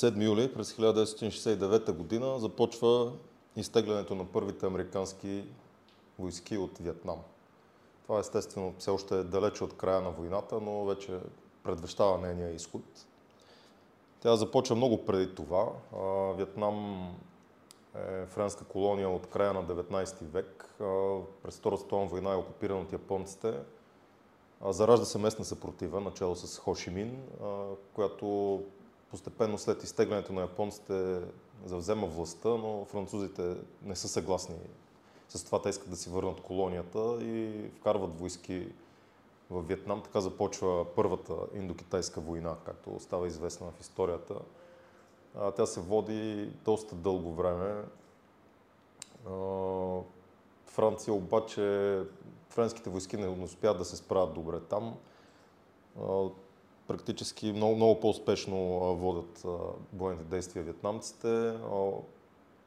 7 юли през 1969 година започва изтеглянето на първите американски войски от Виетнам. Това естествено все още е далече от края на войната, но вече предвещава нейния изход. Тя започва много преди това. Виетнам е френска колония от края на 19 век. През Втората световна война е окупиран от японците. Заражда се местна съпротива, начало с Хошимин, която постепенно след изтеглянето на японците завзема властта, но французите не са съгласни с това. Те искат да си върнат колонията и вкарват войски в Виетнам. Така започва първата индокитайска война, както става известна в историята. Тя се води доста дълго време. Франция обаче, френските войски не успяват да се справят добре там. Практически много, много по-успешно водят военните действия вьетнамците.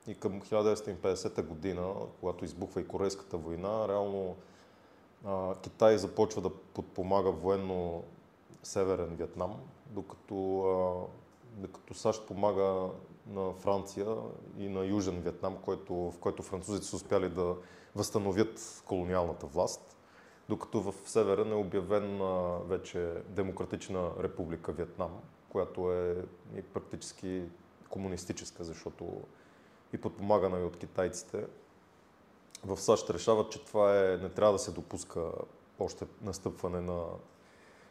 И към 1950 година, когато избухва и Корейската война, реално Китай започва да подпомага военно Северен Вьетнам, докато докато САЩ помага на Франция и на Южен Вьетнам, който, в който французите са успяли да възстановят колониалната власт, докато в Северен е обявен вече Демократична република Вьетнам, която е и практически комунистическа, защото и подпомагана и от китайците. В САЩ решават, че това е, не трябва да се допуска още настъпване на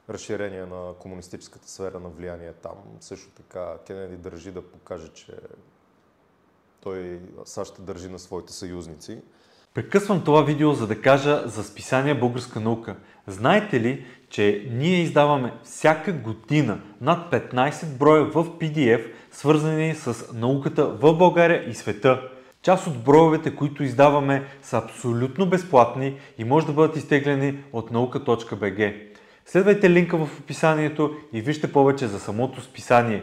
разширение на комунистическата сфера на влияние там. Също така Кенеди държи да покаже, че той САЩ държи на своите съюзници. Прекъсвам това видео, за да кажа за списание Българска наука. Знаете ли, че ние издаваме всяка година над 15 броя в PDF, свързани с науката в България и света. Част от броевете, които издаваме, са абсолютно безплатни и може да бъдат изтеглени от наука.bg. Следвайте линка в описанието и вижте повече за самото списание.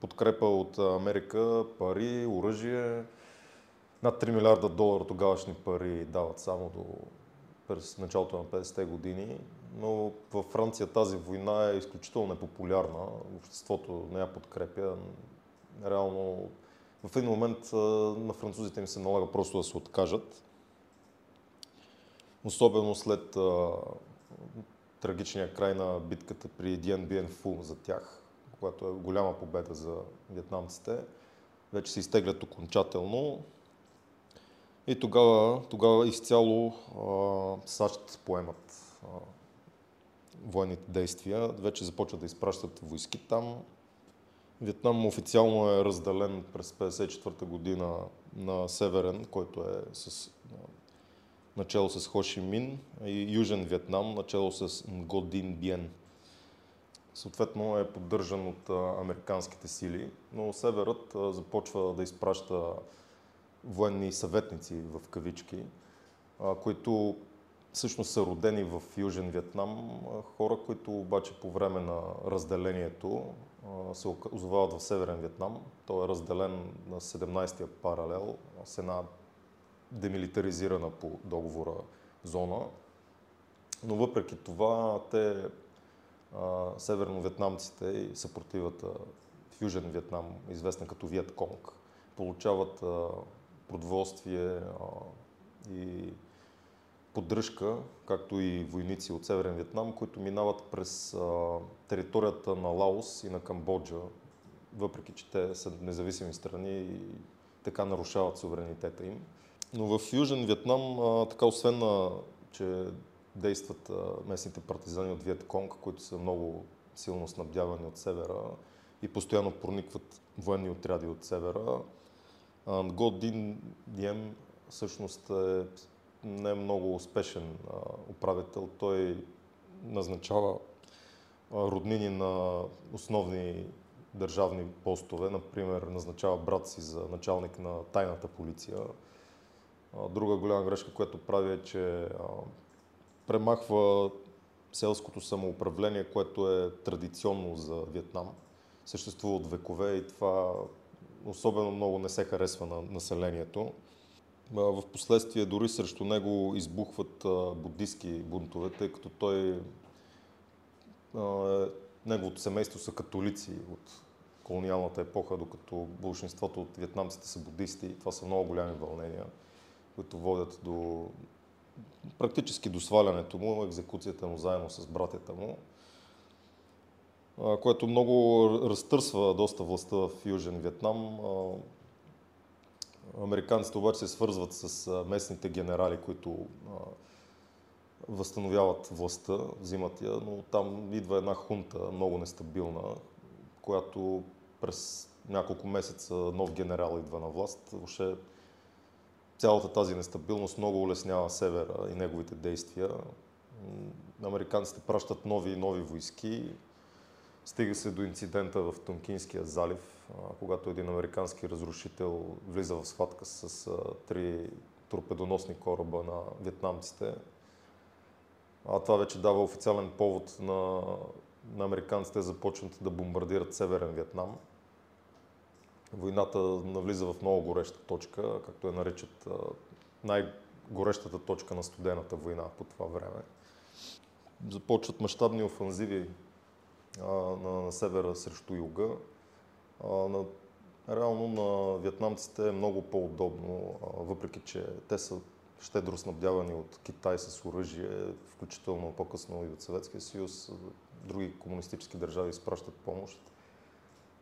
подкрепа от Америка, пари, оръжие. Над 3 милиарда долара тогавашни пари дават само до през началото на 50-те години. Но във Франция тази война е изключително непопулярна. Обществото не я подкрепя. Реално в един момент на французите им се налага просто да се откажат. Особено след трагичния край на битката при Дien Bien Phu за тях която е голяма победа за вьетнамците, вече се изтеглят окончателно. И тогава, тогава изцяло а, САЩ поемат а, военните действия, вече започват да изпращат войски там. Вьетнам официално е разделен през 1954 година на Северен, който е с, начало с Хоши Мин и Южен Вьетнам, начало с Нгодин Биен съответно е поддържан от американските сили, но Северът започва да изпраща военни съветници в кавички, които всъщност са родени в Южен Вьетнам, хора, които обаче по време на разделението се озовават в Северен Вьетнам. Той е разделен на 17-я паралел с една демилитаризирана по договора зона. Но въпреки това те северно-вьетнамците и съпротивата в Южен Вьетнам, известна като Виетконг, получават а, продоволствие а, и поддръжка, както и войници от Северен Вьетнам, които минават през а, територията на Лаос и на Камбоджа, въпреки че те са независими страни и така нарушават суверенитета им. Но в Южен Вьетнам, така освен на, че действат местните партизани от Виетконг, които са много силно снабдявани от севера и постоянно проникват военни отряди от севера. Нго Дин Дием всъщност е не е много успешен управител. Той назначава роднини на основни държавни постове. Например, назначава брат си за началник на тайната полиция. Друга голяма грешка, която прави е, че премахва селското самоуправление, което е традиционно за Виетнам. Съществува от векове и това особено много не се харесва на населението. В последствие дори срещу него избухват буддистски бунтове, тъй като той, неговото семейство са католици от колониалната епоха, докато большинството от вьетнамците са буддисти. Това са много голями вълнения, които водят до практически до свалянето му, екзекуцията му заедно с братята му, което много разтърсва доста властта в Южен Вьетнам. Американците обаче се свързват с местните генерали, които възстановяват властта, взимат я, но там идва една хунта, много нестабилна, която през няколко месеца нов генерал идва на власт. Въобще цялата тази нестабилност много улеснява севера и неговите действия. Американците пращат нови и нови войски. Стига се до инцидента в Тонкинския залив, когато един американски разрушител влиза в схватка с три торпедоносни кораба на вьетнамците. А това вече дава официален повод на, на американците започнат да бомбардират Северен Вьетнам. Войната навлиза в много гореща точка, както я наричат най-горещата точка на студената война по това време. Започват мащабни офанзиви на, севера срещу юга. На, реално на вьетнамците е много по-удобно, въпреки че те са щедро снабдявани от Китай с оръжие, включително по-късно и от Съветския съюз. Други комунистически държави изпращат помощ.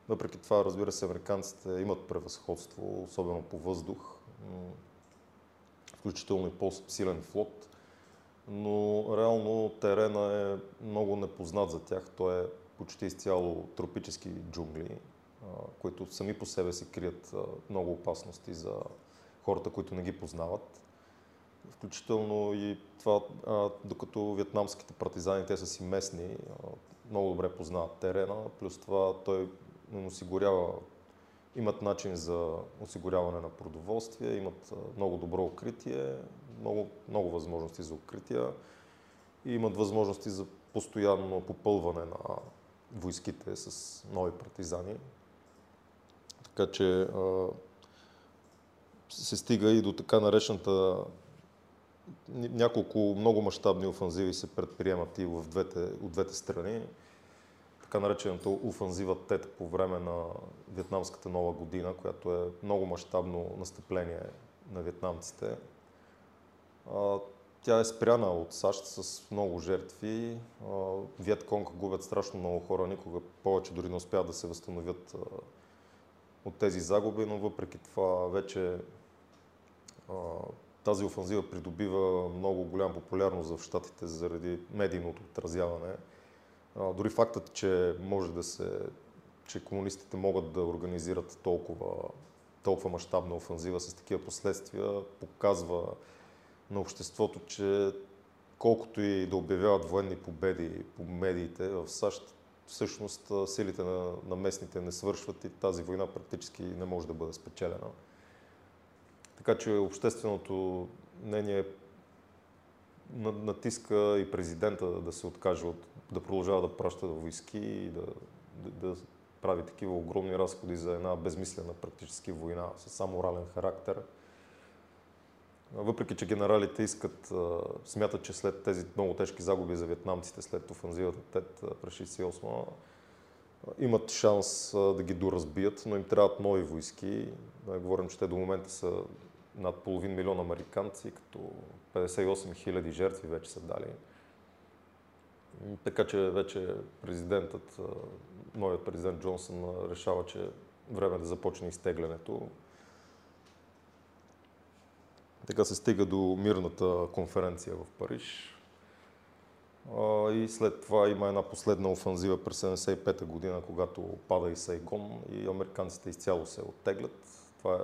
Въпреки това, разбира се, американците имат превъзходство, особено по въздух, включително и по-силен флот, но реално терена е много непознат за тях. Той е почти изцяло тропически джунгли, които сами по себе си крият много опасности за хората, които не ги познават. Включително и това, докато вьетнамските партизани, те са си местни, много добре познават терена, плюс това той осигурява, имат начин за осигуряване на продоволствие, имат много добро укритие, много, много възможности за укрития и имат възможности за постоянно попълване на войските с нови партизани. Така че се стига и до така наречената няколко много мащабни офанзиви се предприемат и в двете, от двете страни така наречената офанзива ТЕТ по време на Вьетнамската нова година, която е много мащабно настъпление на вьетнамците. Тя е спряна от САЩ с много жертви. Вietkong губят страшно много хора, никога повече дори не успяват да се възстановят от тези загуби, но въпреки това вече тази офанзива придобива много голяма популярност в Штатите заради медийното отразяване дори фактът, че може да се, че комунистите могат да организират толкова, толкова мащабна офанзива с такива последствия, показва на обществото, че колкото и да обявяват военни победи по медиите в САЩ, всъщност силите на, на местните не свършват и тази война практически не може да бъде спечелена. Така че общественото мнение натиска и президента да се откаже от да продължава да праща войски и да, да, да прави такива огромни разходи за една безмислена практически война с само морален характер. Въпреки, че генералите искат, смятат, че след тези много тежки загуби за вьетнамците, след офанзивата ТЕТ през 68 имат шанс да ги доразбият, но им трябват нови войски. Да говорим, че те до момента са над половин милион американци, като 58 хиляди жертви вече са дали. Така че вече президентът, новият президент Джонсън решава, че е време да започне изтеглянето. Така се стига до мирната конференция в Париж. И след това има една последна офанзива през 75-та година, когато пада и Сайгон и американците изцяло се оттеглят. Това е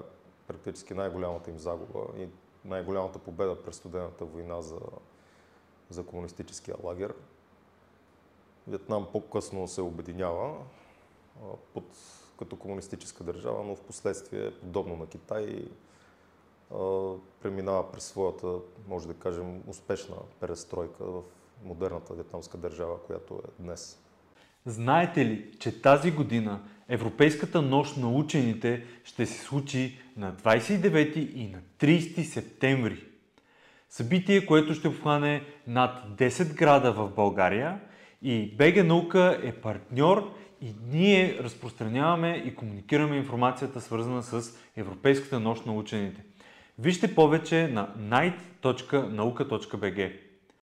практически най-голямата им загуба и най-голямата победа през студената война за, за комунистическия лагер. Вьетнам по-късно се обединява под, като комунистическа държава, но в последствие, подобно на Китай, преминава през своята, може да кажем, успешна перестройка в модерната вьетнамска държава, която е днес. Знаете ли, че тази година Европейската нощ на учените ще се случи на 29 и на 30 септември? Събитие, което ще обхване над 10 града в България и БГ Наука е партньор и ние разпространяваме и комуникираме информацията свързана с Европейската нощ на учените. Вижте повече на night.nauka.bg.